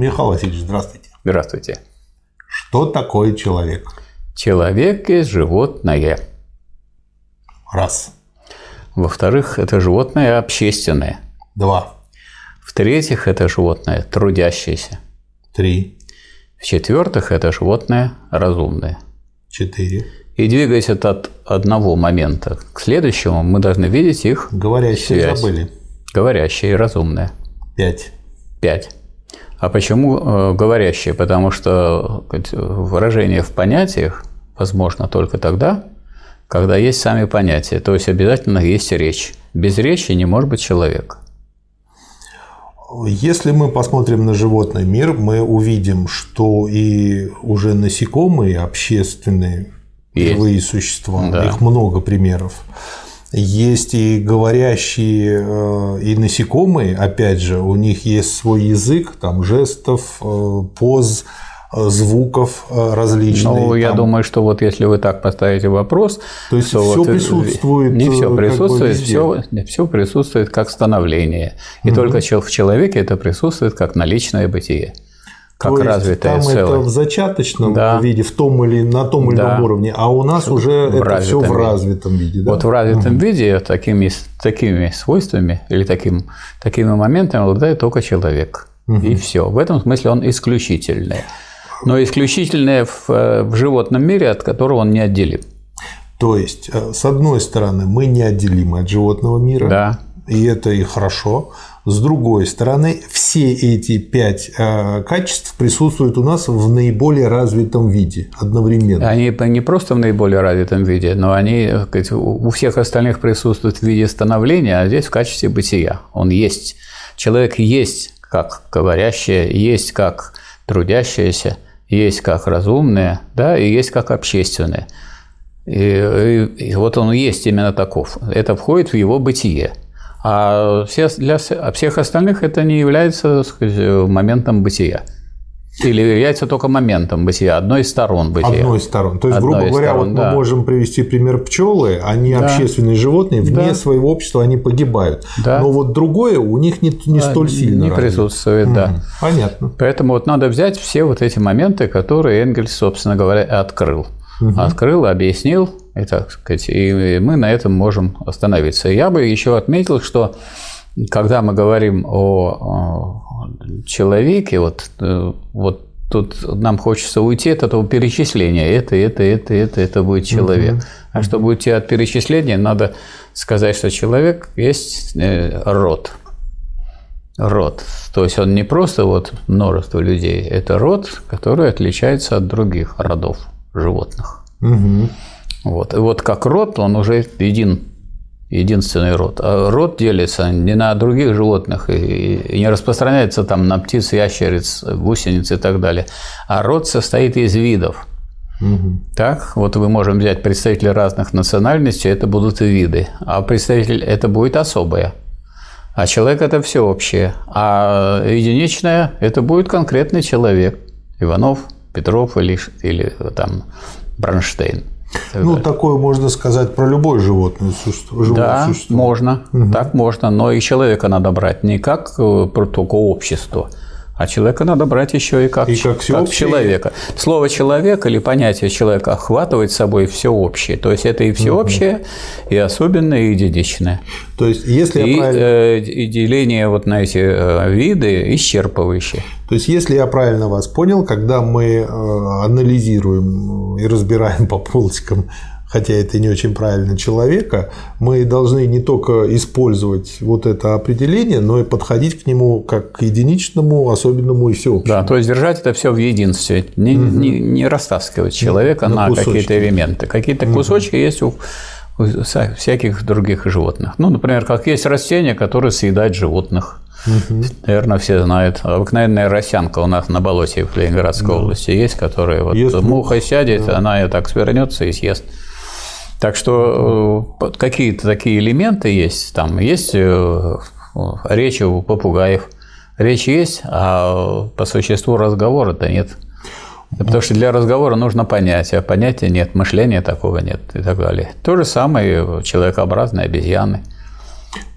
Михаил Васильевич, здравствуйте. Здравствуйте. Что такое человек? Человек есть животное. Раз. Во-вторых, это животное общественное. Два. В-третьих, это животное трудящееся. Три. В-четвертых, это животное разумное. Четыре. И двигаясь от одного момента к следующему, мы должны видеть их Говорящие связь. забыли. Говорящее и разумное. Пять. Пять. А почему э, говорящее? Потому что сказать, выражение в понятиях возможно только тогда, когда есть сами понятия. То есть обязательно есть речь. Без речи не может быть человек. Если мы посмотрим на животный мир, мы увидим, что и уже насекомые общественные живые существа, Да. их много примеров. Есть и говорящие, э, и насекомые, опять же, у них есть свой язык, там жестов, э, поз, э, звуков различных. Ну, я там. думаю, что вот если вы так поставите вопрос, То есть то всё вот, присутствует, не все как бы присутствует, все, все присутствует как становление, и только чел- в человеке это присутствует как наличное бытие, как То есть развитое там целое. это в зачаточном Да. виде, в том или на том или ином Да. уровне, а у нас уже это все в виде. развитом виде. Да? Вот в развитом виде такими, такими свойствами или таким, такими моментами обладает только человек. И все. В этом смысле он исключительный. Но исключительное в, э, в животном мире, от которого он неотделим. То есть, э, с одной стороны, мы неотделимы от животного мира, Да. и это и хорошо. С другой стороны, все эти пять э, качеств присутствуют у нас в наиболее развитом виде одновременно. Они не просто в наиболее развитом виде, но они так сказать, у всех остальных присутствуют в виде становления, а здесь в качестве бытия. Он есть. Человек есть как говорящее, есть как трудящееся, есть как разумное, да, и есть как общественное. И, и- и вот он есть именно таков. Это входит в его бытие. А все, для а всех остальных это не является сказать, моментом бытия. Или является только моментом бытия, одной из сторон бытия. Одной из сторон. То есть, Одной грубо говоря, сторон, вот да. мы можем привести пример пчелы, они Да. общественные животные, вне Да. своего общества они погибают. Да. Но вот другое у них не, не столь сильно. Не развито. присутствует, да. Мгм. Понятно. Поэтому вот надо взять все вот эти моменты, которые Энгельс, собственно говоря, открыл. Открыл, объяснил, и, так сказать, и мы на этом можем остановиться. Я бы еще отметил, что когда мы говорим о, о человеке, вот, э, вот тут нам хочется уйти от этого перечисления. Это, это, это, это, это будет человек. А чтобы уйти от перечисления, надо сказать, что человек есть э, род род. То есть он не просто вот множество людей, это род, который отличается от других родов животных. Мгм. Вот. И вот как род, он уже един, единственный род. А род делится не на других животных и, и не распространяется там на птиц, ящериц, гусениц и так далее. А род состоит из видов. Мгм. Так, вот мы можем взять представителей разных национальностей, это будут виды, а представитель это будет особое. А человек это всеобщее, а единичное это будет конкретный человек. Иванов, Петров или, или там Бронштейн. Ну, такое можно сказать про любое животное существо. живое да, существо. можно, так можно, но и человека надо брать не как э, про только общество, а человека надо брать еще и как, И как всеобщее. человека. Слово человек или понятие человека охватывает собой все общее. То есть это и всеобщее, и особенное, и единичное. То есть, если И, я правильно... э, и деление вот на эти э, виды исчерпывающее. То есть, если я правильно вас понял, когда мы э, анализируем и разбираем по полочкам, хотя это не очень правильно, человека, мы должны не только использовать вот это определение, но и подходить к нему как к единичному, особенному и всеобщему. Да, то есть держать это все в единстве, не, не, не растаскивать человека На на, какие-то элементы. Какие-то кусочки есть у, у вся- всяких других животных. Ну, например, как есть растения, которые съедают животных. Наверное, все знают. Обыкновенная росянка у нас на болоте в Ленинградской области есть, которая вот Ест муха сядет, она ее так свернется и съест. Так что э, какие-то такие элементы есть. Там есть э, речь у попугаев. Речь есть, а по существу разговора-то нет. Потому что для разговора нужно понятие, а понятия нет, мышления такого нет и так далее. То же самое человекообразные обезьяны.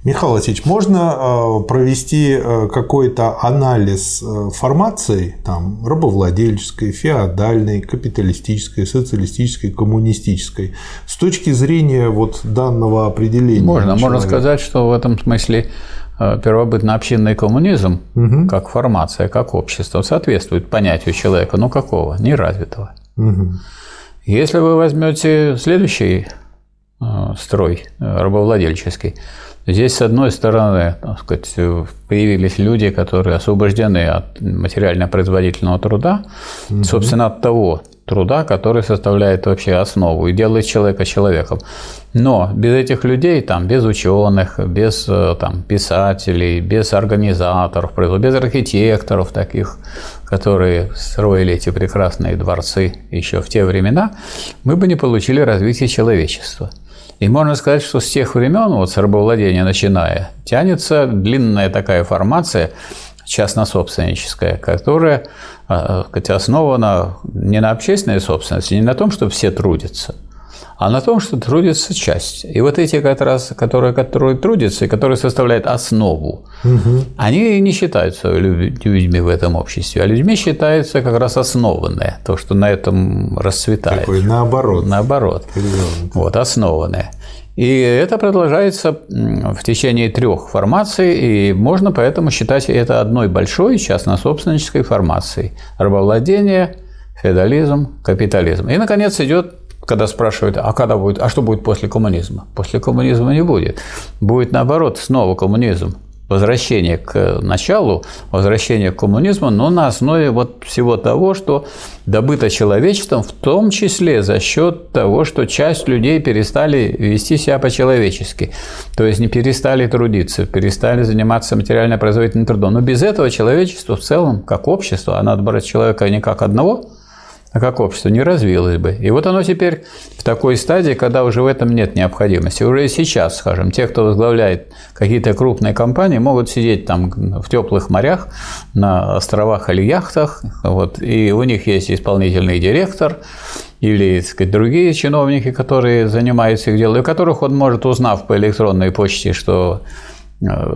Михаил Васильевич, можно э, провести э, какой-то анализ э, формации там, рабовладельческой, феодальной, капиталистической, социалистической, коммунистической с точки зрения вот данного определения? Можно, человека? можно сказать, что в этом смысле первобытно-общинный коммунизм угу. как формация, как общество соответствует понятию человека, ну какого? Неразвитого. Угу. Если вы возьмете следующий строй рабовладельческий, Здесь, с одной стороны, так сказать, появились люди, которые освобождены от материально-производительного труда, угу. собственно, от того труда, который составляет вообще основу и делает человека человеком. Но без этих людей, там, без ученых, без э, там, писателей, без организаторов, без архитекторов таких, которые строили эти прекрасные дворцы еще в те времена, мы бы не получили развития человечества – и можно сказать, что с тех времен, вот с рабовладения начиная, тянется длинная такая формация частно-собственническая, которая а, основана не на общественной собственности, не на том, что все трудятся, а на том, что трудится часть. И вот эти как раз, которые, которые трудятся и которые составляют основу, угу. они не считаются людьми в этом обществе, а людьми считаются как раз основанные, то, что на этом расцветает. Такой наоборот. Наоборот. Вот, основанные. И это продолжается в течение трех формаций, и можно поэтому считать это одной большой частно-собственнической формацией. Рабовладение, феодализм, капитализм. И, наконец, идет когда спрашивают, а когда будет, а что будет после коммунизма? После коммунизма не будет. Будет наоборот снова коммунизм. Возвращение к началу, возвращение к коммунизму, но на основе вот всего того, что добыто человечеством, в том числе за счет того, что часть людей перестали вести себя по-человечески. То есть не перестали трудиться, перестали заниматься материально-производительным трудом. Но без этого человечество в целом, как общество, а надо брать человека не как одного – а как общество не развилось бы. И вот оно теперь в такой стадии, когда уже в этом нет необходимости. Уже сейчас, скажем, те, кто возглавляет какие-то крупные компании, могут сидеть там в теплых морях, на островах или яхтах, вот, и у них есть исполнительный директор, или так сказать, другие чиновники, которые занимаются их делом, и которых он может, узнав по электронной почте, что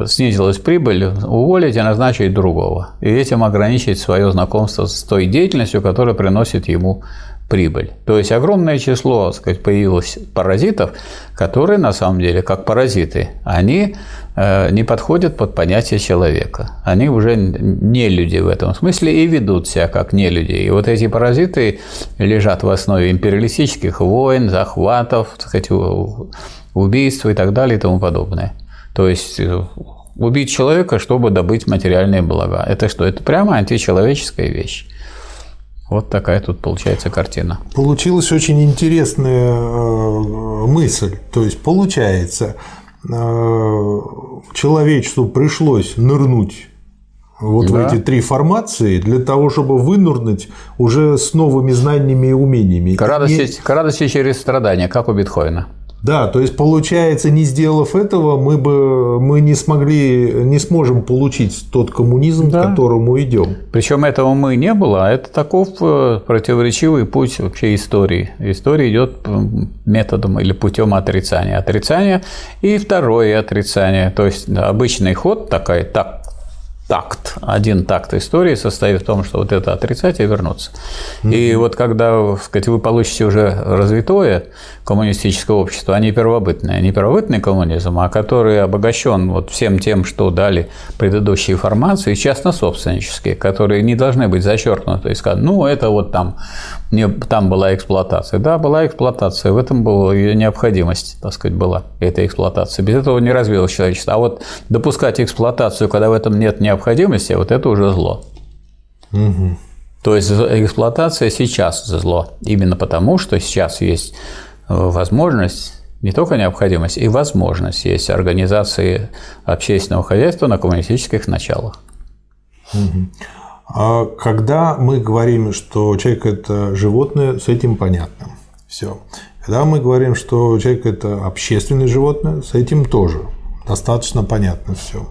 снизилась прибыль, уволить и назначить другого. И этим ограничить свое знакомство с той деятельностью, которая приносит ему прибыль. То есть огромное число так сказать, появилось паразитов, которые на самом деле, как паразиты, они э, не подходят под понятие человека. Они уже не люди в этом смысле и ведут себя как не люди. И вот эти паразиты лежат в основе империалистических войн, захватов, так сказать, убийств и так далее и тому подобное. То есть э, убить человека, чтобы добыть материальные блага. Это что? Это прямо античеловеческая вещь. Вот такая тут получается картина. Получилась очень интересная э, мысль. То есть получается, э, человечеству пришлось нырнуть вот да. в эти три формации для того, чтобы вынурнуть уже с новыми знаниями и умениями. К радости, и... к радости через страдания, как у Бетховена. Да, то есть получается, не сделав этого, мы бы мы не смогли, не сможем получить тот коммунизм, да. к которому идем. Причем этого мы не было, а это таков э, противоречивый путь вообще истории. История идет методом или путем отрицания. Отрицание и второе отрицание. То есть обычный ход такой, так, такт, один такт истории состоит в том, что вот это отрицать и вернуться. Mm-hmm. И вот когда сказать, вы получите уже развитое коммунистическое общество, а не первобытное, не первобытный коммунизм, а который обогащен вот всем тем, что дали предыдущие формации, частно-собственнические, которые не должны быть зачеркнуты и сказать, ну, это вот там, не, там была эксплуатация. Да, была эксплуатация, в этом была ее необходимость, так сказать, была эта эксплуатация. Без этого не развилось человечество. А вот допускать эксплуатацию, когда в этом нет необходимости, необходимости, вот это уже зло. Угу. То есть эксплуатация сейчас зло. Именно потому, что сейчас есть э, возможность не только необходимость, и возможность есть организации общественного хозяйства на коммунистических началах. Угу. А когда мы говорим, что человек это животное, с этим понятно. Все. Когда мы говорим, что человек это общественное животное, с этим тоже достаточно понятно все.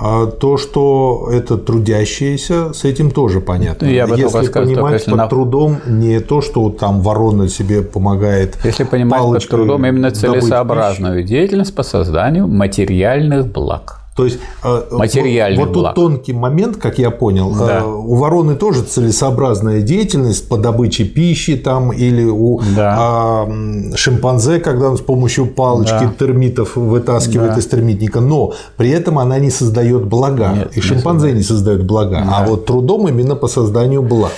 А то, что это трудящиеся, с этим тоже понятно. Я бы если сказал, понимать если под на... трудом не то, что там ворона себе помогает. Если понимать под трудом именно целесообразную деятельность по созданию материальных благ. То есть э, материальный вот, вот тут тонкий момент, как я понял, э, да. у вороны тоже целесообразная деятельность по добыче пищи там или у да. а, шимпанзе, когда он с помощью палочки да. термитов вытаскивает да. из термитника, но при этом она не создает блага, Нет, и шимпанзе не создает блага, а да. а вот трудом именно по созданию благ.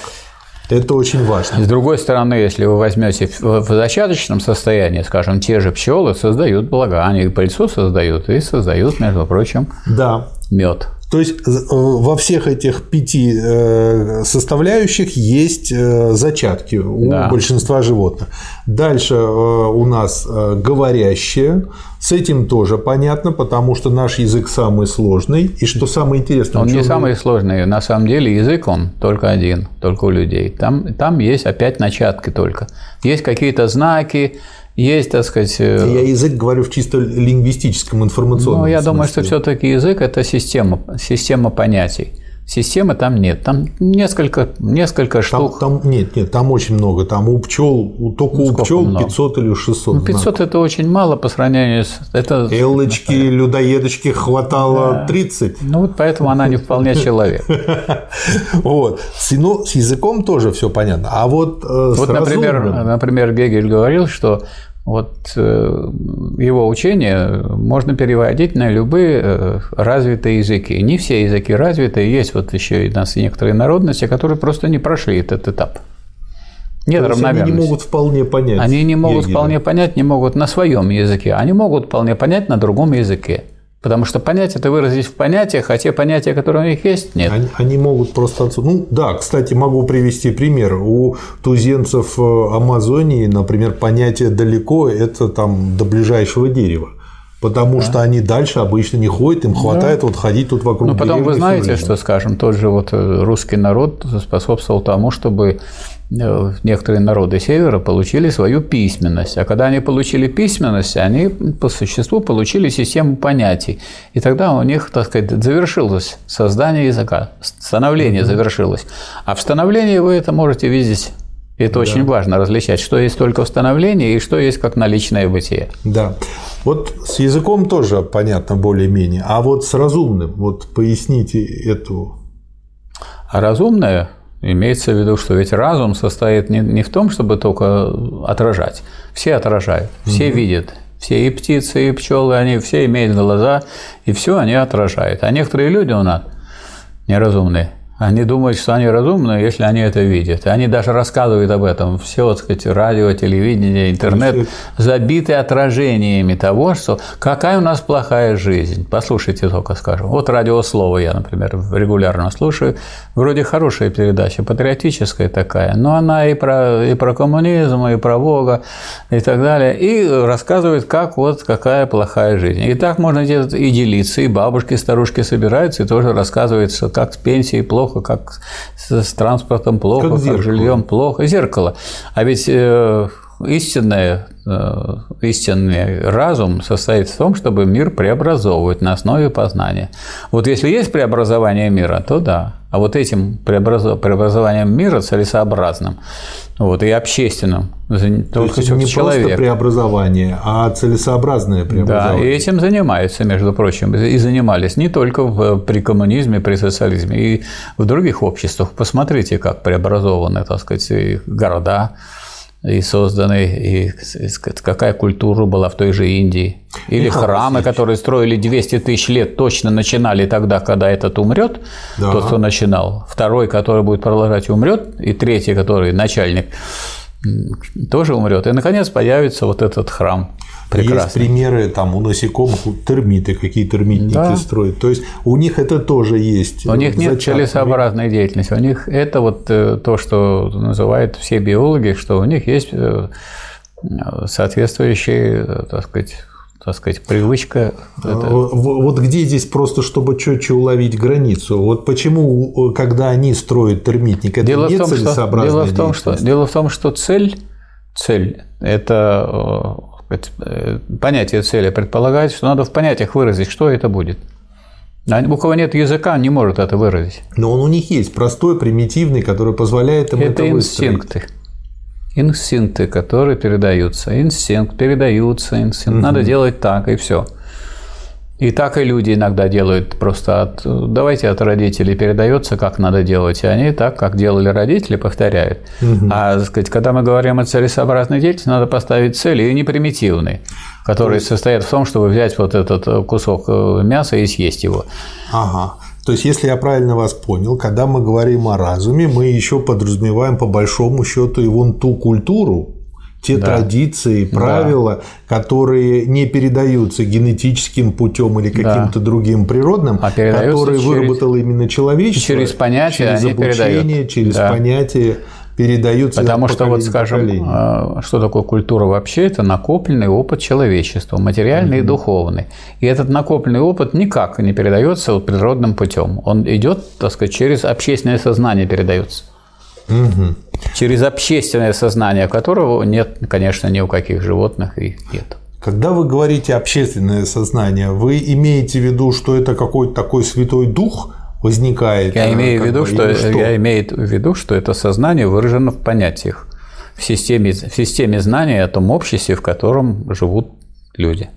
Это очень важно. С другой стороны, если вы возьмете в зачаточном состоянии, скажем, те же пчелы создают блага, они и пыльцу создают, и создают, между прочим, да. мед. То есть э, во всех этих пяти э, составляющих есть э, зачатки у да. большинства животных. Дальше у нас говорящие. С этим тоже понятно, потому что наш язык самый сложный. И что самое интересное... Он не самый сложный. На самом деле язык он только один, только у людей. Там, там есть опять начатки только. Есть какие-то знаки, есть, так сказать... Э, я язык говорю в чисто лингвистическом, информационном Ну, я смысле. думаю, что все таки язык – это система, система понятий. Системы там нет. Там несколько, несколько штук. Там, нет, нет, там очень много. Там у пчел, только ну, у пчел много? 500 или 600. Ну, 500 знаков. это очень мало по сравнению с. Это... Элочки, людоедочки хватало да. 30. Ну вот поэтому она не вполне человек. Вот. Ну, с языком тоже все понятно. А вот э, Вот, например, например, Гегель говорил, что вот э, его учение можно переводить на любые э, развитые языки. Не все языки развитые, есть вот еще и нас некоторые народности, которые просто не прошли этот этап. Нет равномерности. Они не могут вполне понять. Они не могут Гегеля. вполне понять, не могут на своем языке, они могут вполне понять на другом языке. Потому что понять это выразить в понятиях, а те понятия, которые у них есть, нет. Они, они могут просто... Ну да, кстати, могу привести пример. У туземцев э, Амазонии, например, понятие «далеко» – это там до ближайшего дерева. Потому да. что они дальше обычно не ходят, им хватает да. вот ходить тут вокруг. Ну, потом вы знаете, что, скажем, тот же вот э, русский народ способствовал тому, чтобы некоторые народы Севера получили свою письменность. А когда они получили письменность, они по существу получили систему понятий. И тогда у них, так сказать, завершилось создание языка, становление завершилось. А в становлении вы это можете видеть это да. очень важно различать, что есть только в становлении и что есть как наличное бытие. Да. Вот с языком тоже понятно более-менее. А вот с разумным, вот поясните эту. А разумное Имеется в виду, что ведь разум состоит не, не в том, чтобы только отражать. Все отражают, все угу. видят, все и птицы, и пчелы, они все имеют глаза, и все они отражают. А некоторые люди у нас неразумные, они думают, что они разумные, если они это видят. И они даже рассказывают об этом. Все, вот сказать, радио, телевидение, интернет забиты отражениями того, что какая у нас плохая жизнь. Послушайте только, скажем. Вот радиослово я, например, регулярно слушаю. Вроде хорошая передача, патриотическая такая, но она и про, и про коммунизм, и про Бога, и так далее. И рассказывает, как вот какая плохая жизнь. И так можно и делиться, и бабушки, старушки собираются, и тоже рассказывается, как с пенсией плохо, плохо, как с транспортом плохо, как, как жильем плохо. Зеркало. А ведь э, истинное, э, истинный разум состоит в том, чтобы мир преобразовывать на основе познания. Вот если есть преобразование мира, то да. А вот этим преобразованием мира целесообразным вот, и общественным. То есть не человек. просто преобразование, а целесообразное преобразование. Да, и этим занимаются, между прочим, и занимались не только в, при коммунизме, при социализме, и в других обществах. Посмотрите, как преобразованы, так сказать, города, и созданы, и какая культура была в той же Индии. Или Михаил храмы, Васильевич. которые строили 200 тысяч лет, точно начинали тогда, когда этот умрет, да. тот, кто начинал. Второй, который будет продолжать, умрет, и третий, который начальник, тоже умрет. И, наконец, появится вот этот храм. Прекрасно. Есть примеры там у насекомых термиты, какие термитники да. строят. То есть у них это тоже есть. У них нет целесообразной деятельности. У них это вот э, то, что называют все биологи, что у них есть э, соответствующие, э, так сказать, так сказать, привычка. Это... Вот где здесь просто, чтобы четче уловить границу? Вот почему, когда они строят термитник, это дело не том, что, дело в том, что Дело в том, что цель, цель – это Э, понятие цели предполагает, что надо в понятиях выразить, что это будет. У кого нет языка, не может это выразить. Но он у них есть простой, примитивный, который позволяет им это, это инстинкты. Инстинкты, которые передаются. Инстинкт, передаются, инстинкт. Угу. Надо делать так, и все. И так и люди иногда делают просто от, давайте от родителей передается, как надо делать, и они так, как делали родители, повторяют. Угу. А сказать, когда мы говорим о целесообразной деятельности, надо поставить цели, и не примитивные, которые есть... состоят в том, чтобы взять вот этот кусок э, мяса и съесть его. Ага. То есть, если я правильно вас понял, когда мы говорим о разуме, мы еще подразумеваем по большому счету и вон ту культуру, те да. традиции, правила, да. которые не передаются генетическим путем или каким-то да. другим природным, а которые через, выработало именно человечество. Через понятие через обучение, через да. понятие передаются. Потому что вот, скажем, а, что такое культура вообще? Это накопленный опыт человечества, материальный mm-hmm. и духовный. И этот накопленный опыт никак не передается природным путем. Он идет, так сказать, через общественное сознание передается. Угу. Через общественное сознание которого нет, конечно, ни у каких животных и нет. Когда вы говорите общественное сознание, вы имеете в виду, что это какой-то такой святой дух возникает? Я имею в виду, что, что я имею в виду, что это сознание выражено в понятиях, в системе, в системе знания о том обществе, в котором живут люди.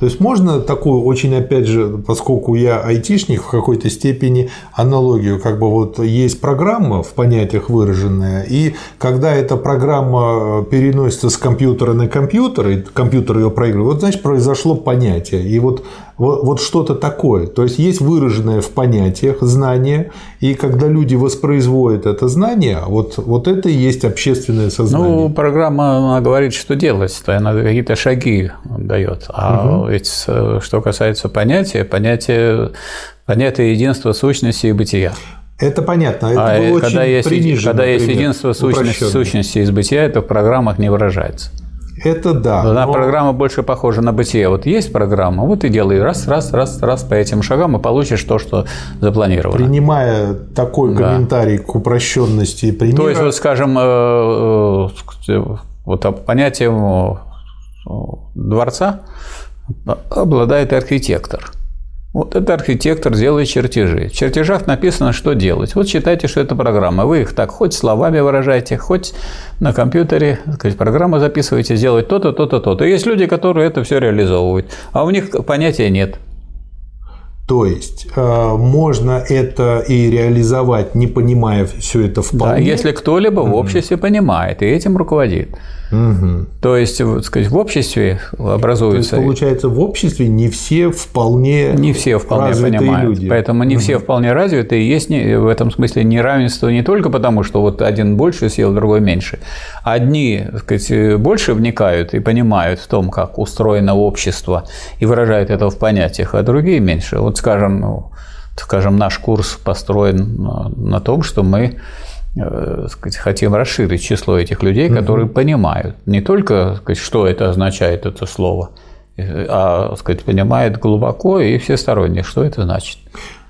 То есть можно такую очень, опять же, поскольку я айтишник, в какой-то степени аналогию, как бы вот есть программа в понятиях выраженная, и когда эта программа переносится с компьютера на компьютер, и компьютер ее проигрывает, вот значит произошло понятие. И вот вот, вот что-то такое. То есть есть выраженное в понятиях знание, и когда люди воспроизводят это знание, вот, вот это и есть общественное сознание. Ну, программа она говорит, что делать, то она какие-то шаги дает. А угу. ведь что касается понятия, понятие, понятие единства сущности и бытия. Это понятно. Это а было когда, очень есть, когда есть единство сущности, сущности и бытия, это в программах не выражается. Это да. Она но... программа больше похожа на бытие. Вот есть программа, вот и делай раз, раз, раз, раз по этим шагам и получишь то, что запланировано. Принимая такой да. комментарий к упрощенности примера. То есть, вот, скажем, э, э, вот понятием дворца обладает архитектор. Вот это архитектор делает чертежи. В чертежах написано, что делать. Вот считайте, что это программа. Вы их так хоть словами выражаете, хоть на компьютере сказать, программу записываете, сделать то-то, то-то, то-то. Есть люди, которые это все реализовывают, а у них понятия нет. То есть э, можно это и реализовать, не понимая все это вполне. Да, если кто-либо mm-hmm. в обществе понимает и этим руководит. Угу. То есть, сказать, в обществе образуется. То есть, получается, в обществе не все вполне не все вполне понимают. Люди. Поэтому не угу. все вполне развиты, и есть в этом смысле неравенство не только потому, что вот один больше съел, другой меньше. Одни, сказать, больше вникают и понимают в том, как устроено общество, и выражают это в понятиях, а другие меньше. Вот, скажем, ну, скажем, наш курс построен на том, что мы сказать, хотим расширить число этих людей, которые угу. понимают не только, сказать, что это означает это слово, э, а сказать, понимают глубоко и всесторонне, что это значит.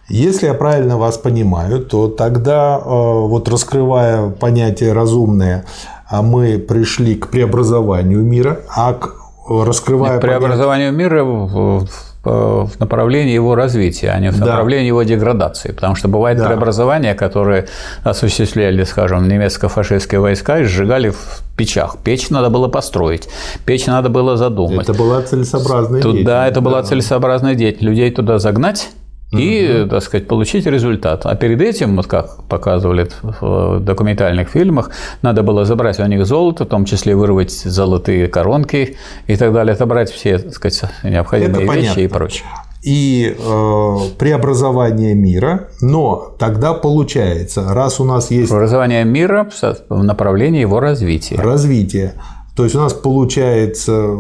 Если я правильно вас понимаю, то тогда, э, вот раскрывая понятие разумное, а мы пришли к преобразованию мира, а к раскрывая Нет, преобразованию понятие... мира в направлении его развития, а не в направлении да. его деградации. Потому что бывают да. преобразования, которые осуществляли, скажем, немецко-фашистские войска и сжигали в печах. Печь надо было построить, печь надо было задумать. Это была целесообразная деятельность. Да, это была целесообразная деятельность. Людей туда загнать, и, так сказать, получить результат. А перед этим, вот как показывали в документальных фильмах, надо было забрать у них золото, в том числе вырвать золотые коронки и так далее, отобрать все, так сказать, необходимые Это вещи понятно. и прочее и э, преобразование мира, но тогда получается, раз у нас есть преобразование мира в направлении его развития. Развитие. То есть у нас получается,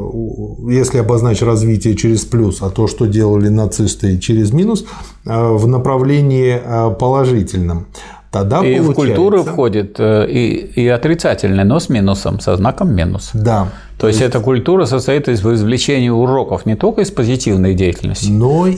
если обозначить развитие через плюс, а то, что делали нацисты через минус, э, в направлении э, положительном. Тогда и получается... в культуру входит э, и, и отрицательный, но с минусом, со знаком минус. Да. То, то есть, есть эта культура состоит из извлечения уроков не только из позитивной деятельности, но и,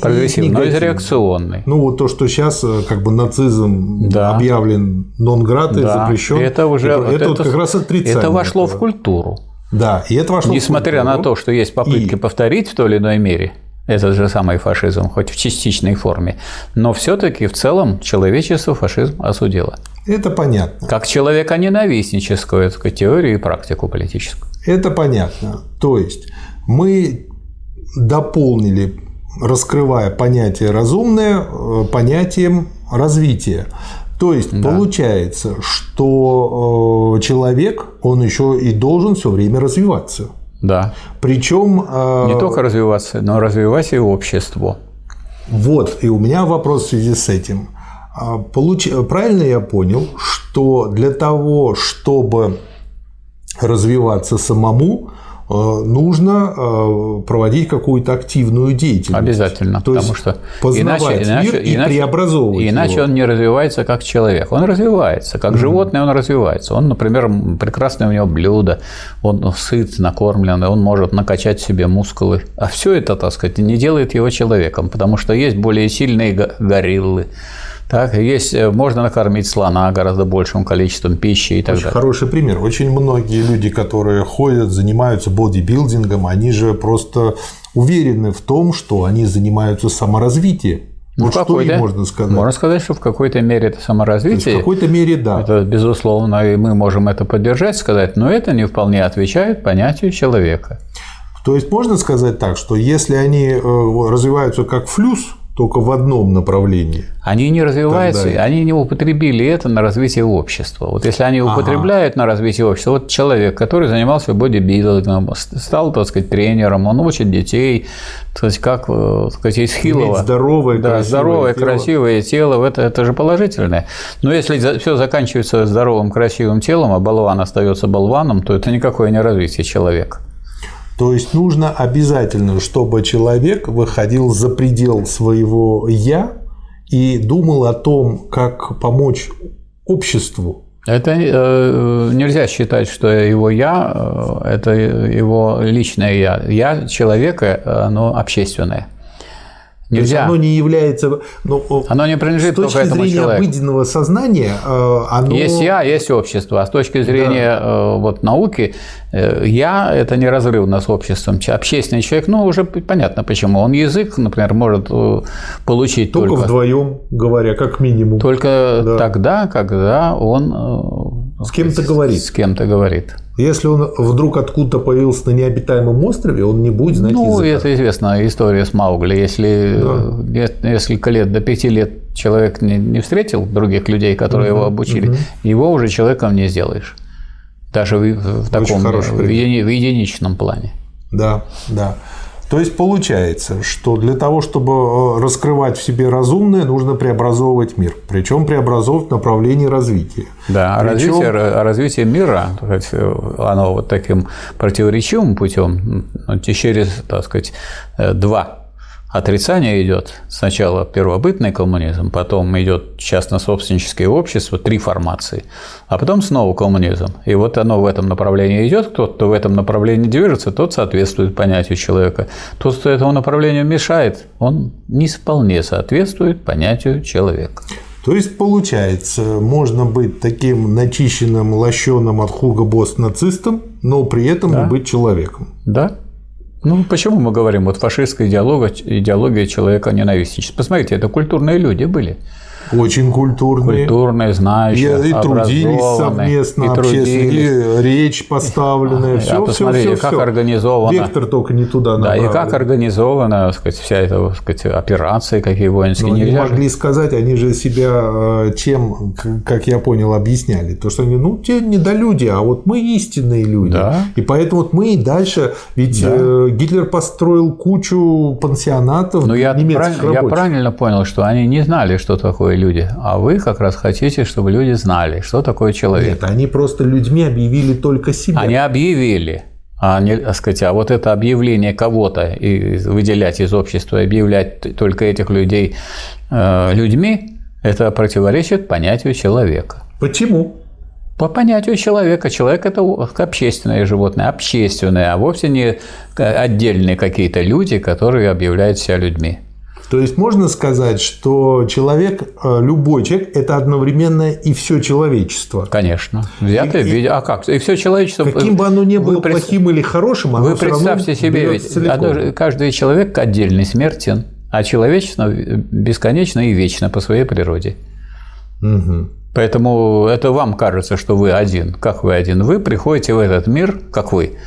но и из реакционной. Ну вот то, что сейчас как бы нацизм да. объявлен нон-град и да. запрещен. Это уже это, это, это вот как раз отрицание. Это вошло этого. в культуру. Да, и это вошло Несмотря в на то, что есть попытки и... повторить в той или иной мере, этот же самый фашизм, хоть в частичной форме, но все-таки в целом человечество фашизм осудило. Это понятно. Как человеконенавистническую так, теорию и практику политическую. Это понятно. То есть мы дополнили, раскрывая понятие разумное, э, понятием развития. То есть да. получается, что э, человек, он еще и должен все время развиваться. Да. Причем... Э, Не только развиваться, но развивать и общество. Вот, и у меня вопрос в связи с этим. А, получ... Правильно я понял, что для того, чтобы развиваться самому, нужно э, проводить какую-то активную деятельность. Обязательно, То потому что познавать иначе, мир иначе, и иначе, преобразовывать Иначе его. он не развивается как человек. Он развивается, как mm-hmm. животное он развивается. Он, например, прекрасное у него блюдо, он сыт, накормлен, он может накачать себе мускулы. А все это, так сказать, не делает его человеком, потому что есть более сильные гориллы, так, есть, э, можно накормить слона гораздо большим количеством пищи и так Очень далее. хороший пример. Очень многие люди, которые ходят, занимаются бодибилдингом, они же просто уверены в том, что они занимаются саморазвитием. Ну, вот что им можно сказать? Можно сказать, что в какой-то мере это саморазвитие. в какой-то мере, да. Это безусловно, и мы можем это поддержать, сказать, но это не вполне отвечает понятию человека. То есть можно сказать так, что если они э, развиваются как флюс, только в одном направлении. Они не развиваются, они не употребили это на развитие общества. Вот если они употребляют ага. на развитие общества, вот человек, который занимался бодибилдингом, стал, так сказать, тренером, он учит детей, так сказать, как, э, так сказать, из Хилова. здоровое, да, красивое здоровое, тело. красивое тело, это, это же положительное. Но если все заканчивается здоровым, красивым телом, а болван остается болваном, то это никакое не развитие человека. То есть нужно обязательно, чтобы человек выходил за предел своего «я» и думал о том, как помочь обществу. Это э, нельзя считать, что его я э, – это его личное я. Я человека, оно общественное. Нельзя. оно не является. Ну, оно не принадлежит с точки зрения человеку. обыденного сознания, э, оно. Есть я, есть общество. А с точки зрения да. Э, вот, науки, э, я это не разрывно с обществом. Общественный человек, ну, уже понятно почему. Он язык, например, может получить только. Только вдвоем говоря, как минимум. Только да. тогда, когда он с кем-то говорит. С кем-то говорит. Если он вдруг откуда-то появился на необитаемом острове, он не будет знать Ну, языка. это известная история с Маугли. Если да. несколько лет, до пяти лет человек не, не встретил других людей, которые угу, его обучили, угу. его уже человеком не сделаешь. Даже в, в таком в, еди, в единичном плане. Да, да. То есть получается, что для того, чтобы э, раскрывать в себе разумное, нужно преобразовывать мир. Причем преобразовывать в направлении развития. Да, Причем... развитие, развитие мира, оно вот таким противоречивым путем, ну, через, так сказать, э, два отрицание идет. Сначала первобытный коммунизм, потом идет частно-собственническое общество, три формации, а потом снова коммунизм. И вот оно в этом направлении идет, кто, кто в этом направлении движется, тот соответствует понятию человека. Тот, кто этому направлению мешает, он не вполне соответствует понятию человека. То есть, получается, можно быть таким начищенным, лощеным от Хуга Босс нацистом, но при этом да. не быть человеком. Да. Ну, почему мы говорим, вот фашистская идеология, идеология человека ненавистничества? Посмотрите, это культурные люди были. Очень культурные. Культурные, знающие, И, и трудились совместно, и, трудились. и речь поставленная, все, а посмотрите, все, как все. организовано. Вектор только не туда направлен. Да, и как организована сказать, вся эта сказать, операция, какие воинские. Но они могли же... сказать, они же себя чем, э, как я понял, объясняли. То, что они, ну, те недолюди, а вот мы истинные люди. Да. И поэтому вот мы и дальше, ведь да. Э, Гитлер построил кучу пансионатов Но я, прав... я правильно понял, что они не знали, что такое люди, а вы как раз хотите, чтобы люди знали, что такое человек. Нет, они просто людьми объявили только себя. Они объявили. А, не, сказать, а вот это объявление кого-то и выделять из общества, объявлять только этих людей э, людьми, это противоречит понятию человека. Почему? По понятию человека. Человек – это общественное животное, общественное, а вовсе не отдельные какие-то люди, которые объявляют себя людьми. То есть можно сказать, что человек, э, любой человек, это одновременно и все человечество. Конечно. Взятое в виде. А как? И все человечество. Каким бы оно ни было пред... плохим или хорошим, оно Вы представьте себе, ведь одно, каждый человек отдельный смертен, а человечество бесконечно и вечно по своей природе. Угу. Поэтому это вам кажется, что вы один. Как вы один? Вы приходите в этот мир, как вы,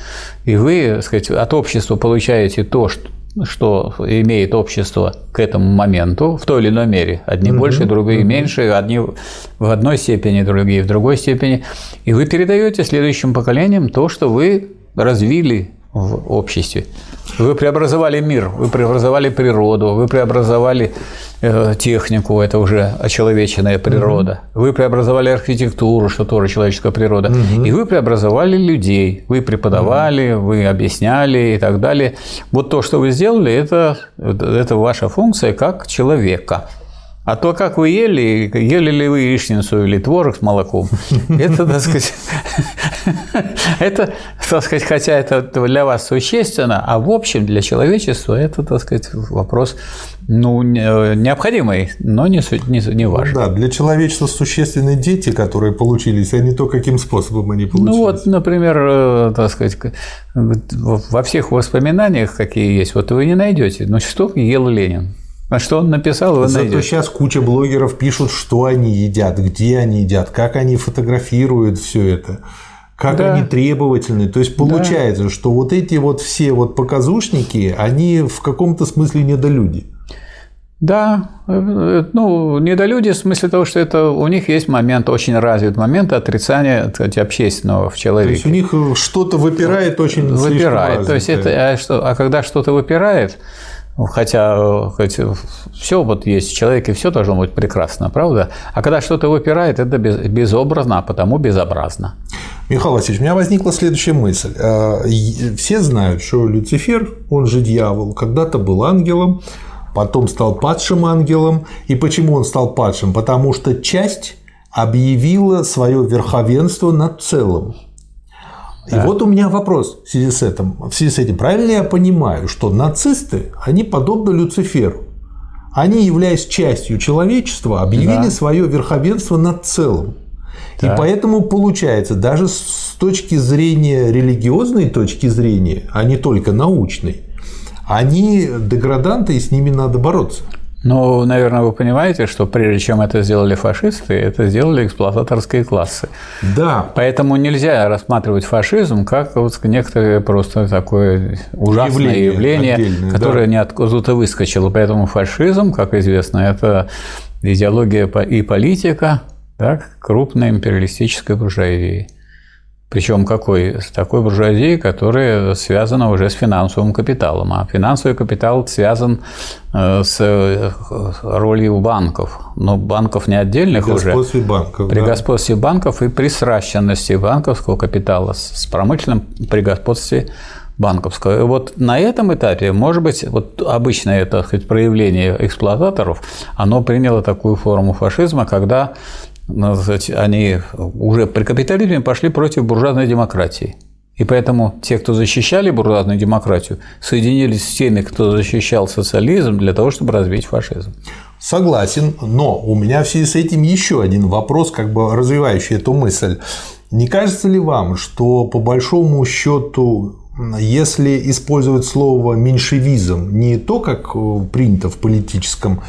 и вы, так сказать, от общества получаете то, что что имеет общество к этому моменту в той или иной мере. Одни угу, больше, другие угу. меньше, одни в одной степени, другие в другой степени. И вы передаете следующим поколениям то, что вы развили в обществе. Вы преобразовали мир, вы преобразовали природу, вы преобразовали э, технику, это уже очеловеченная природа. Угу. Вы преобразовали архитектуру, что тоже человеческая природа. Угу. И вы преобразовали людей. Вы преподавали, угу. вы объясняли и так далее. Вот то, что вы сделали, это, это ваша функция как человека. А то, как вы ели, ели ли вы яичницу или творог с молоком, это, так сказать, это, так сказать, хотя это для вас существенно, а в общем для человечества это, так сказать, вопрос ну, необходимый, но не, не, не. Ну, да, для человечества существенны дети, которые получились, а не то, каким способом они получились. Ну вот, например, э, так сказать, во всех воспоминаниях, какие есть, вот вы не найдете, ну что ел Ленин? А что он написал, вы Зато найдете. сейчас куча блогеров пишут, что они едят, где они едят, как они фотографируют все это как да. они требовательны. То есть получается, да. что вот эти вот все вот показушники, они в каком-то смысле недолюди. Да, ну, недолюди в смысле того, что это у них есть момент, очень развит момент отрицания сказать, общественного в человеке. То есть у них что-то выпирает очень Выпирает. То есть это, а, что, а когда что-то выпирает, Хотя, хоть все вот есть в человеке, все должно быть прекрасно, правда? А когда что-то выпирает, это безобразно, а потому безобразно. Михаил Васильевич, у меня возникла следующая мысль. Э, все знают, что Люцифер, он же дьявол, когда-то был ангелом, потом стал падшим ангелом. И почему он стал падшим? Потому что часть объявила свое верховенство над целым. И да. вот у меня вопрос в связи с этим. В связи с этим, правильно я понимаю, что нацисты, они подобны Люциферу. Они, являясь частью человечества, объявили да. свое верховенство над целым. Да. И поэтому получается, даже с точки зрения религиозной точки зрения, а не только научной, они деграданты, и с ними надо бороться. Ну, наверное, вы понимаете, что прежде чем это сделали фашисты, это сделали эксплуататорские классы. Да. Поэтому нельзя рассматривать фашизм как вот некоторое просто такое ужасное явление, явление которое да. не откуда-то выскочило. Поэтому фашизм, как известно, это идеология и политика так, крупной империалистической буржуазии. Причем какой? С такой буржуазией, которая связана уже с финансовым капиталом. А финансовый капитал связан э, с э, ролью банков. Но банков не отдельных при уже. Господстве банков. При да. господстве банков и при сращенности банковского капитала с промышленным при господстве банковского. И вот на этом этапе, может быть, вот обычное это сказать, проявление эксплуататоров, оно приняло такую форму фашизма, когда сказать, они уже при капитализме пошли против буржуазной демократии. И поэтому те, кто защищали буржуазную демократию, соединились с теми, кто защищал социализм для того, чтобы развить фашизм. Согласен, но у меня в связи с этим еще один вопрос, как бы развивающий эту мысль. Не кажется ли вам, что по большому счету если использовать слово меньшевизм не то, как принято в политическом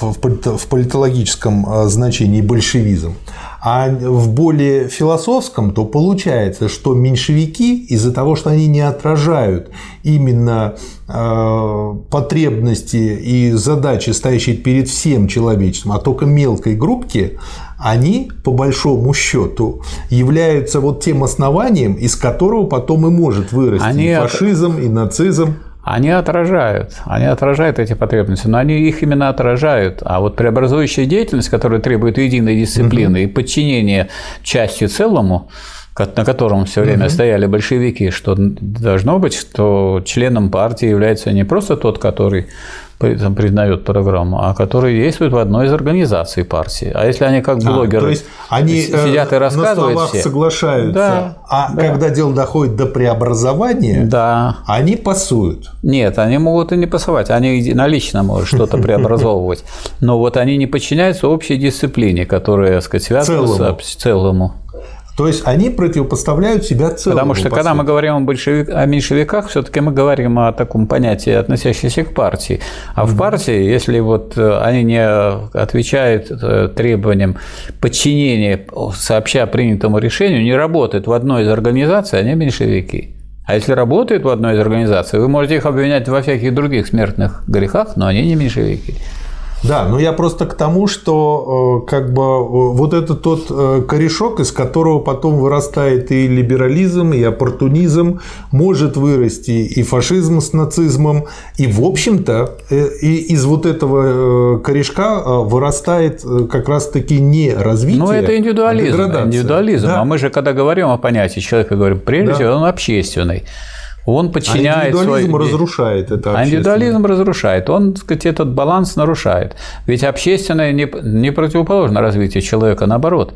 в политологическом а, значении большевизм, а в более философском, то получается, что меньшевики из-за того, что они не отражают именно а, потребности и задачи, стоящие перед всем человечеством, а только мелкой группки, они, по большому счету, являются вот тем основанием, из которого потом и может вырасти они и фашизм, и нацизм они отражают, они отражают эти потребности, но они их именно отражают. А вот преобразующая деятельность, которая требует единой дисциплины угу. и подчинения части целому, на котором все время угу. стояли большевики, что должно быть, что членом партии является не просто тот, который там, признает программу, а которые действуют в одной из организаций партии. А если они как блогеры а, то есть они сидят и рассказывают на словах все, соглашаются, да, а да. когда дело доходит до преобразования, да. они пасуют. Нет, они могут и не пасовать, они налично могут что-то преобразовывать, но вот они не подчиняются общей дисциплине, которая, так сказать, связана с целому. То есть они противопоставляют себя целому. Потому что когда мы говорим о, большевик, о меньшевиках, все-таки мы говорим о таком понятии, относящемся к партии. А mm-hmm. в партии, если вот э, они не отвечают э, требованиям подчинения сообща принятому решению, не работают в одной из организаций, они меньшевики. А если работают в одной из организаций, вы можете их обвинять во всяких других смертных грехах, но они не меньшевики. Да, но я просто к тому, что э, как бы э, вот это тот э, корешок, из которого потом вырастает и либерализм, и оппортунизм, может вырасти и фашизм с нацизмом, и в общем-то и из вот этого корешка вырастает как раз-таки не развитие, Ну это индивидуализм, а индивидуализм. Да. А мы же когда говорим о понятии человека, говорим, прежде всего да. он общественный. Он подчиняет а индивидуализм свой... разрушает это. А индивидуализм разрушает. Он, так сказать, этот баланс нарушает. Ведь общественное не, не противоположно развитию человека, наоборот.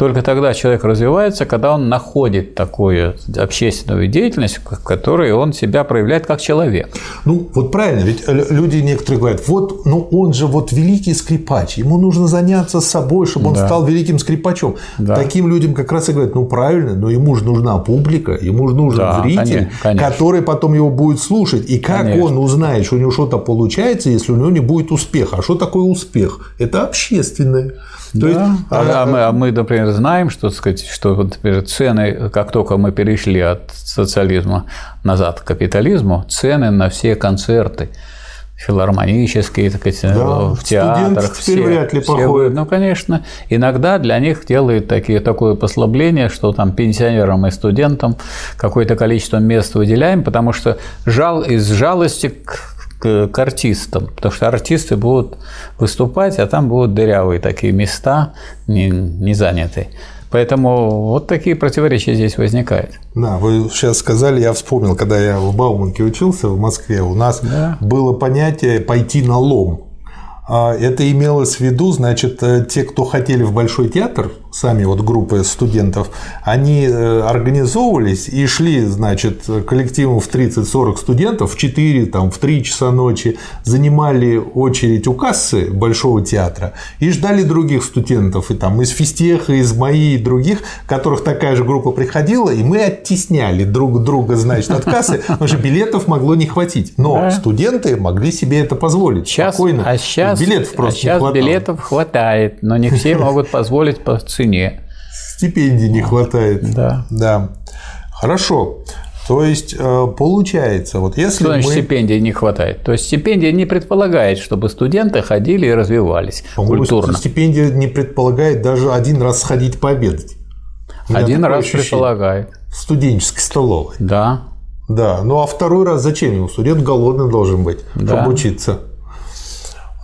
Только тогда человек развивается, когда он находит такую общественную деятельность, в которой он себя проявляет как человек. Ну, вот правильно, ведь люди некоторые говорят, вот, ну он же вот великий скрипач, ему нужно заняться собой, чтобы он да. стал великим скрипачом. Да. Таким людям как раз и говорят, ну правильно, но ему же нужна публика, ему же нужен да, зритель, конечно который потом его будет слушать. И как Конечно. он узнает, что у него что-то получается, если у него не будет успеха? А что такое успех? Это общественное. То да. есть, а, а, мы, а мы, например, знаем, что, сказать, что например, цены, как только мы перешли от социализма назад к капитализму, цены на все концерты, филармонические, так сказать, да, в театрах. все, вряд ли все, Ну, конечно, иногда для них делают такие, такое послабление, что там пенсионерам и студентам какое-то количество мест выделяем, потому что жал, из жалости к к, к артистам, потому что артисты будут выступать, а там будут дырявые такие места, не, не занятые. Поэтому вот такие противоречия здесь возникают. Да, вы сейчас сказали, я вспомнил, когда я в Бауманке учился в Москве, у нас да. было понятие «пойти на лом». А это имелось в виду, значит, э, те, кто хотели в Большой театр, сами вот группы студентов, они э, организовывались и шли, значит, коллективом в 30-40 студентов в 4, там, в 3 часа ночи, занимали очередь у кассы Большого театра и ждали других студентов, и там из Фистеха, из МАИ и других, которых такая же группа приходила, и мы оттесняли друг друга, значит, от кассы, потому что билетов могло не хватить. Но да. студенты могли себе это позволить сейчас, спокойно. А сейчас, билетов просто а сейчас билетов хватает, но не все могут позволить по цене. Стипендий не хватает. Да. Да. Хорошо. То есть э, получается, вот если Что значит мы... стипендии не хватает? То есть стипендия не предполагает, чтобы студенты ходили и развивались культурно. Стипендия не предполагает даже один раз сходить пообедать. Один раз ощущение. предполагает. В студенческой столовой. Да. Да. Ну а второй раз зачем ему? Студент голодный должен быть, да. чтобы учиться.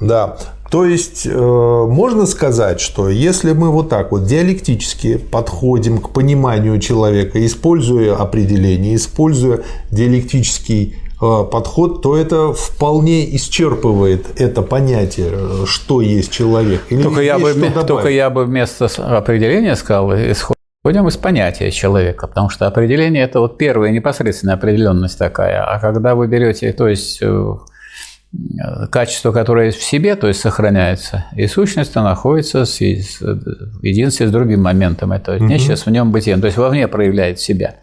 Да. То есть э, можно сказать, что если мы вот так вот диалектически подходим к пониманию человека, используя определение, используя диалектический э, подход, то это вполне исчерпывает это понятие, э, что есть человек. Или только, я бы, только я бы вместо определения сказал, исходим из понятия человека, потому что определение – это вот первая непосредственная определенность такая, а когда вы берете, то есть качество, которое есть в себе, то есть сохраняется, и сущность находится с, в единстве с другим моментом этого, угу. сейчас в нем бытием, то есть вовне проявляет себя.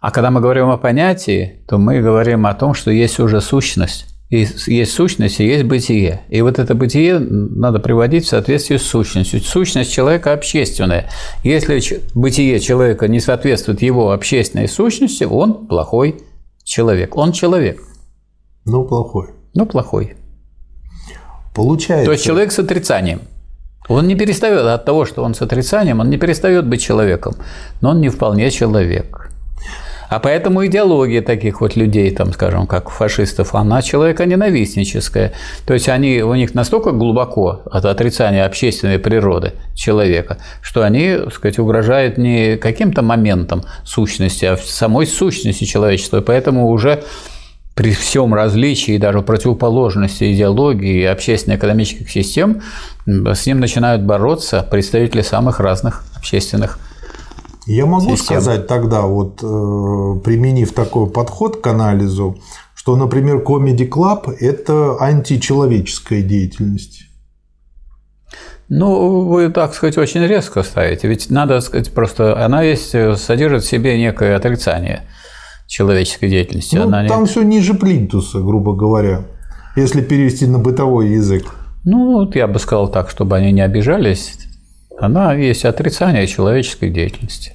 А когда мы говорим о понятии, то мы говорим о том, что есть уже сущность. И есть сущность и есть бытие. И вот это бытие надо приводить в соответствие с сущностью. Сущность человека общественная. Если бытие человека не соответствует его общественной сущности, он плохой человек. Он человек. Ну, плохой но плохой. Получается. То есть человек с отрицанием. Он не перестает от того, что он с отрицанием, он не перестает быть человеком, но он не вполне человек. А поэтому идеология таких вот людей, там, скажем, как фашистов, она человека ненавистническая. То есть они, у них настолько глубоко от отрицания общественной природы человека, что они, так сказать, угрожают не каким-то моментом сущности, а самой сущности человечества. И поэтому уже при всем различии и даже противоположности идеологии и общественно-экономических систем, с ним начинают бороться представители самых разных общественных Я могу систем. сказать тогда, вот э, применив такой подход к анализу, что, например, Comedy Club – это античеловеческая деятельность. Ну, вы, так сказать, очень резко ставите. Ведь надо сказать просто, она есть, содержит в себе некое отрицание человеческой деятельности. Ну, она не- там все ниже плинтуса, грубо говоря, если перевести на бытовой язык. Ну, вот я бы сказал так, чтобы они не обижались. Она есть отрицание человеческой деятельности.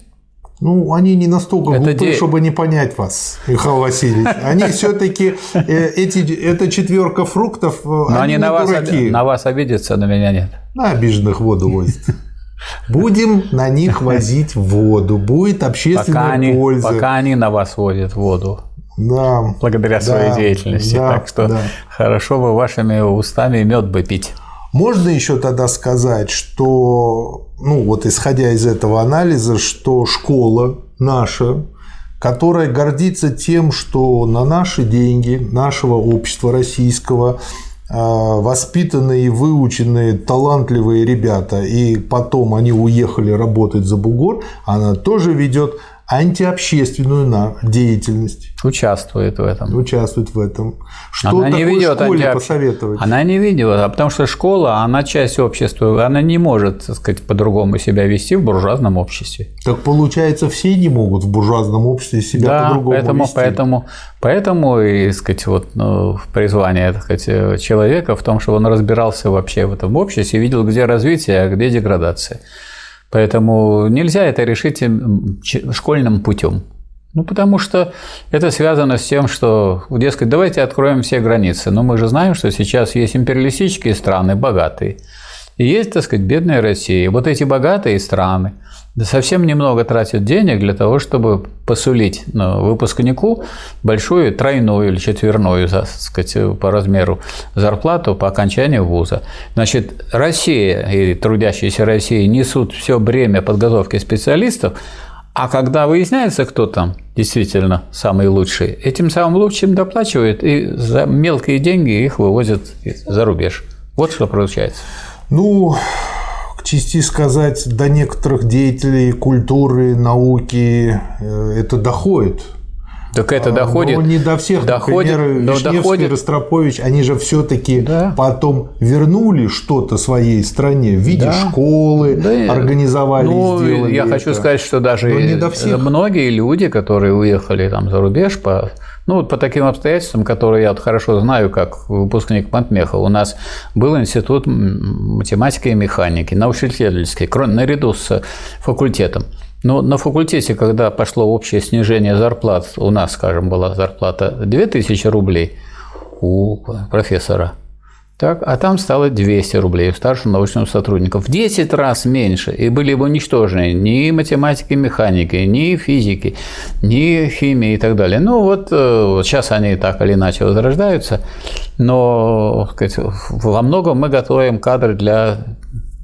Ну, они не настолько Это глупы, де- чтобы не понять вас, Михаил Васильевич. Они все-таки эти эта четверка фруктов, э, Но они, они, не на, вас, на вас обидятся, на меня нет. На обиженных воду возят. Будем на них возить воду. Будет Пока общественная они, польза. пока они на вас водят воду, Да. благодаря своей деятельности. да, так что да. хорошо бы вашими устами мед бы пить. Можно еще тогда сказать, что, ну вот исходя из этого анализа, что школа наша, которая гордится тем, что на наши деньги нашего общества российского воспитанные, выученные, талантливые ребята, и потом они уехали работать за бугор, она тоже ведет антиобщественную деятельность, Участвует в этом. участвует в этом. Что Она не ведет школе антиобщ- посоветовать? Она не ведет, а потому что школа, она часть общества, она не может, так сказать, по-другому себя вести в буржуазном обществе. Так получается, все не могут в буржуазном обществе себя да, по-другому поэтому, вести. поэтому, поэтому и, так сказать, вот, ну, призвание так сказать, человека в том, что он разбирался вообще в этом обществе, видел, где развитие, а где деградация. Поэтому нельзя это решить школьным путем. Ну, потому что это связано с тем, что, дескать, давайте откроем все границы. Но мы же знаем, что сейчас есть империалистические страны, богатые. И есть, так сказать, бедная Россия. Вот эти богатые страны совсем немного тратят денег для того, чтобы посулить ну, выпускнику большую тройную или четверную, так сказать, по размеру зарплату по окончанию вуза. Значит, Россия и трудящиеся России несут все бремя подготовки специалистов, а когда выясняется, кто там действительно самый лучший, этим самым лучшим доплачивают и за мелкие деньги их вывозят за рубеж. Вот что получается. Ну, к чести сказать, до некоторых деятелей культуры, науки э, это доходит. Так это доходит. Но не до всех, доходит, например, но Вишневский, доходит- Ростропович, они же все-таки Да. потом вернули что-то своей стране в виде Да. школы, Да, организовали, Ну, сделали я хочу это. сказать, что даже Но не до всех. многие люди, которые уехали там за рубеж по ну, вот по таким обстоятельствам, которые я вот хорошо знаю, как выпускник Матмеха, у нас был институт математики и механики, научно-исследовательский, наряду с факультетом. Но на факультете, когда пошло общее снижение зарплат, у нас, скажем, была зарплата 2000 рублей у профессора, так, а там стало 200 рублей у старшего научного сотрудника. В 10 раз меньше. И были бы уничтожены ни математики, механики, ни физики, ни химии и так далее. Ну вот, э, вот сейчас они так или иначе возрождаются, но сказать, во многом мы готовим кадры для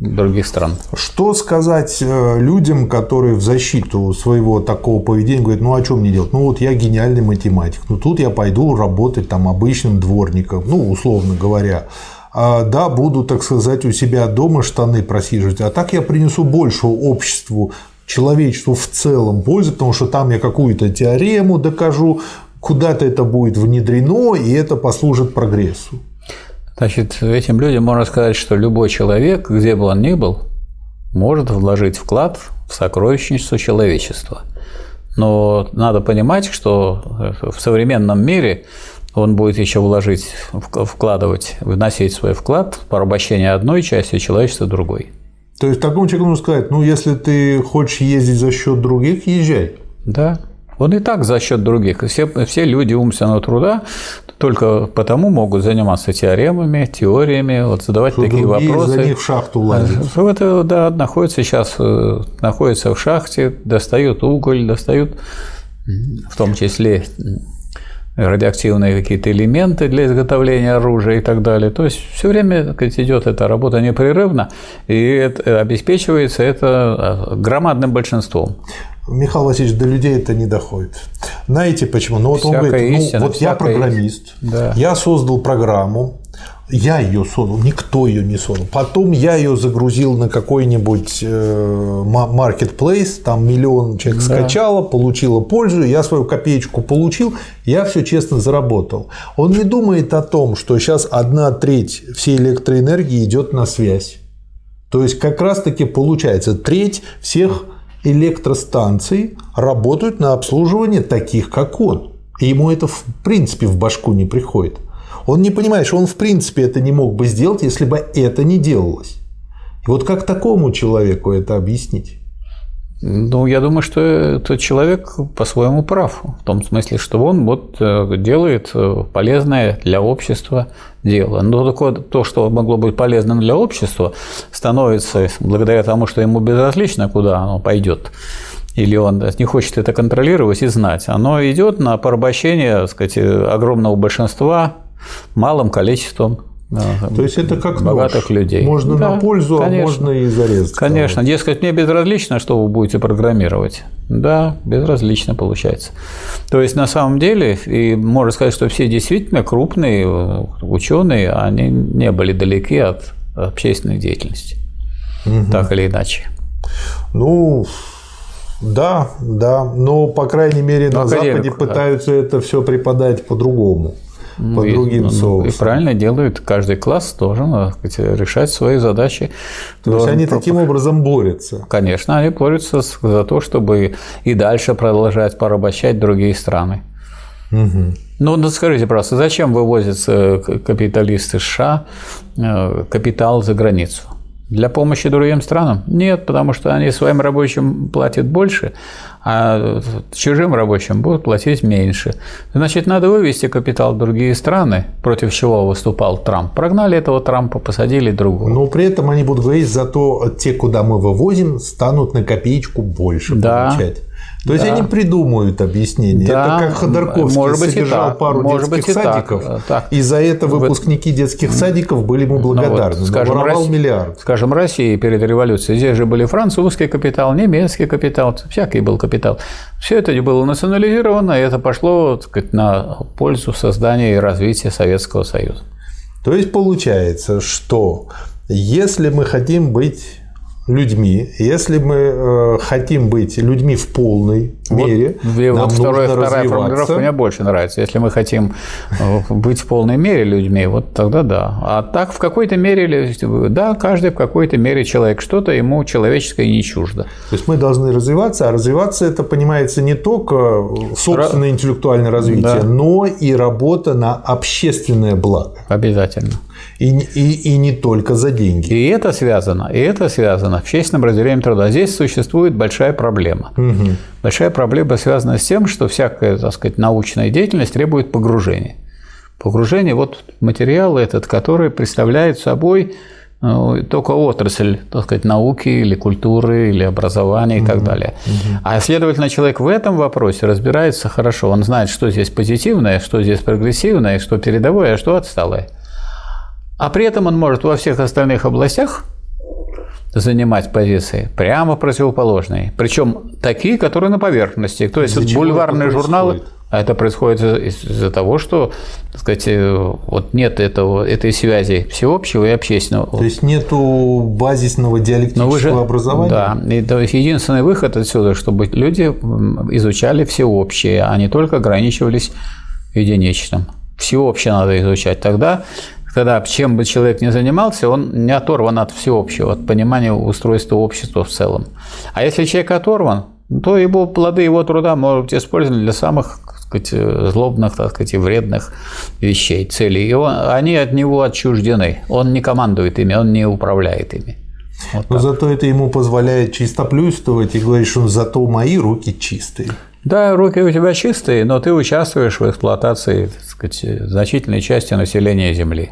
других стран. Что сказать э, людям, которые в защиту своего такого поведения говорят, ну о чем мне делать? Ну вот я гениальный математик, ну тут я пойду работать там обычным дворником, ну условно говоря. А, да, буду, так сказать, у себя дома штаны просиживать, а так я принесу больше обществу, человечеству в целом пользы, потому что там я какую-то теорему докажу, куда-то это будет внедрено, и это послужит прогрессу. Значит, этим людям можно сказать, что любой человек, где бы он ни был, может вложить вклад в сокровищницу человечества. Но надо понимать, что в современном мире он будет еще вложить, вкладывать, вносить свой вклад в порабощение одной части человечества другой. То есть такому человеку нужно сказать, ну если ты хочешь ездить за счет других, езжай. Да. Он и так за счет других. Все, все люди умственного труда только потому могут заниматься теоремами, теориями, вот задавать Что такие вопросы. за них в шахту лазят. Что это, да, находится сейчас, э, находится в шахте, достают уголь, достают в том числе радиоактивные какие-то элементы для изготовления оружия и так далее. То есть все время так сказать, идет эта работа непрерывно, и это обеспечивается это громадным большинством. Михаил Васильевич, до людей это не доходит. Знаете почему? Ну вот он говорит, ну истина, вот я программист, Да. я создал программу, я ее создал, никто ее не создал. Потом я ее загрузил на какой-нибудь э, marketplace, там миллион человек Да. скачало, получило пользу, я свою копеечку получил, я все честно заработал. Он не думает о том, что сейчас одна треть всей электроэнергии идет на связь. То есть как раз-таки получается треть всех электростанций работают на обслуживание таких, как он. И ему это в принципе в башку не приходит. Он не понимает, что он в принципе это не мог бы сделать, если бы это не делалось. И вот как такому человеку это объяснить? Ну, я думаю, что этот человек по-своему прав. В том смысле, что он вот э, делает э, полезное для общества дело. Но такое, то, что могло быть полезным для общества, становится благодаря тому, что ему безразлично, куда оно пойдет. Или он не хочет это контролировать и знать. Оно идет на порабощение так сказать, огромного большинства малым количеством э, То есть это как богатых нож. людей. Можно Да, на пользу, конечно. а можно и зарезать. Конечно, дескать, мне безразлично, что вы будете программировать. Да, безразлично получается. То есть, на самом деле, и можно сказать, что все действительно крупные э, ученые, они не были далеки от общественной деятельности. Так или иначе. Ну, да, да, но, по крайней мере, на Западе академик, да. пытаются это все преподать по-другому, по и, другим ну, И соусам. правильно делают. Каждый класс должен так сказать, решать свои задачи. То есть Должен они про- таким образом борются. Конечно, они борются за то, чтобы и дальше продолжать порабощать другие страны. Мгм. Ну, ну скажите, просто, зачем вывозят э, к- капиталисты США э, капитал за границу? Для помощи другим странам? Нет, потому что они своим рабочим платят больше, а чужим рабочим будут платить меньше. Значит, надо вывести капитал в другие страны, против чего выступал Трамп. Прогнали этого Трампа, посадили другого. Но при этом они будут говорить, зато те, куда мы вывозим, станут на копеечку больше Да. получать. То есть Да. они придумают объяснение. Да, Это как Ходорковский может быть и содержал так, пару может детских быть и так, садиков, так. и за это выпускники детских садиков были ему Ну вот, благодарны. Скажем, воровал Россия- миллиард. Скажем, России перед революцией. Здесь же были французский капитал, немецкий капитал, всякий был капитал. Все это было национализировано, и это пошло так сказать, на пользу создания и развития Советского Союза. То есть получается, что если мы хотим быть людьми, если мы э, хотим быть людьми в полной мере, Вот, и нам вот второе- нужно вторая формулировка мне больше нравится. Если мы хотим э, быть в полной мере людьми, вот тогда да. А так в какой-то мере, да, каждый в какой-то мере человек, что-то ему человеческое не чуждо. То есть мы должны развиваться, а развиваться это понимается не только собственное интеллектуальное развитие, Да. но и работа на общественное благо. Обязательно. И, и, и не только за деньги. И это связано, и это связано в честном разделении труда. Здесь существует большая проблема. Мгм. Большая проблема связана с тем, что всякая, так сказать, научная деятельность требует погружения. Погружение, вот материал этот, который представляет собой э, только отрасль, так сказать, науки или культуры, или образования и так далее. А следовательно, человек в этом вопросе разбирается хорошо. Он знает, что здесь позитивное, что здесь прогрессивное, что передовое, а что отсталое. А при этом он может во всех остальных областях занимать позиции прямо противоположные. Причем такие, которые на поверхности. То есть вот бульварные журналы. А это происходит из- из-за того, что так сказать, э, вот нет этого, этой связи всеобщего и общественного. То есть нету базисного диалектического же, образования. Да, и то есть единственный выход отсюда, чтобы люди изучали всеобщее, а не только ограничивались единичным. Всеобщее надо изучать. Тогда, тогда чем бы человек ни занимался, он не оторван от всеобщего, от понимания устройства общества в целом. А если человек оторван, то его плоды его труда могут быть использованы для самых так сказать, злобных, так сказать, и вредных вещей, целей. И он- они от него отчуждены. Он не командует ими, он не управляет ими. Вот Но зато это ему позволяет чистоплюйствовать и говорить, что зато мои руки чистые. Да, руки у тебя чистые, но ты участвуешь в эксплуатации так сказать, значительной части населения Земли.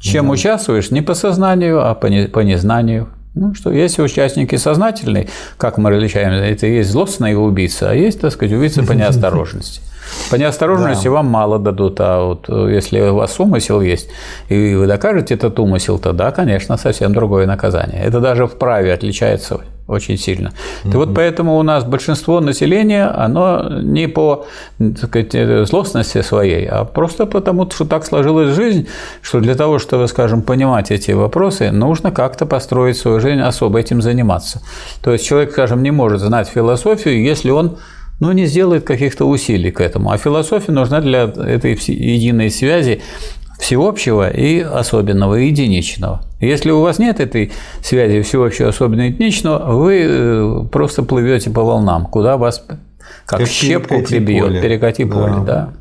Чем участвуешь? Не по сознанию, а по, не- по незнанию. Ну что, есть участники сознательные, как мы различаем, это есть злостные убийцы, а есть, так сказать, убийцы по неосторожности. По неосторожности вам мало дадут, а вот э, если у вас умысел есть, и вы докажете этот умысел, то да, конечно, совсем другое наказание. Это даже в праве отличается очень сильно. Угу. И вот поэтому у нас большинство населения, оно не по так сказать, э, злостности своей, а просто потому, что так сложилась жизнь, что для того, чтобы, скажем, понимать эти вопросы, нужно как-то построить свою жизнь, особо этим заниматься. То есть человек, скажем, не может знать философию, если он ну, не сделает каких-то усилий к этому. А философия нужна для этой единой связи всеобщего и особенного, и единичного. Если у вас нет этой связи всеобщего, особенного и единичного, вы э, просто плывете по волнам, куда вас как, как щепку прибьет, поле. перекати да. поле, да.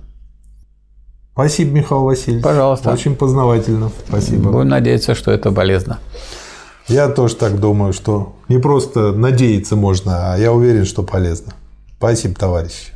Спасибо, Михаил Васильевич. Пожалуйста. Очень познавательно. Спасибо. Будем надеяться, что это полезно. Я тоже так думаю, что не просто надеяться можно, а я уверен, что полезно. Спасибо, товарищи.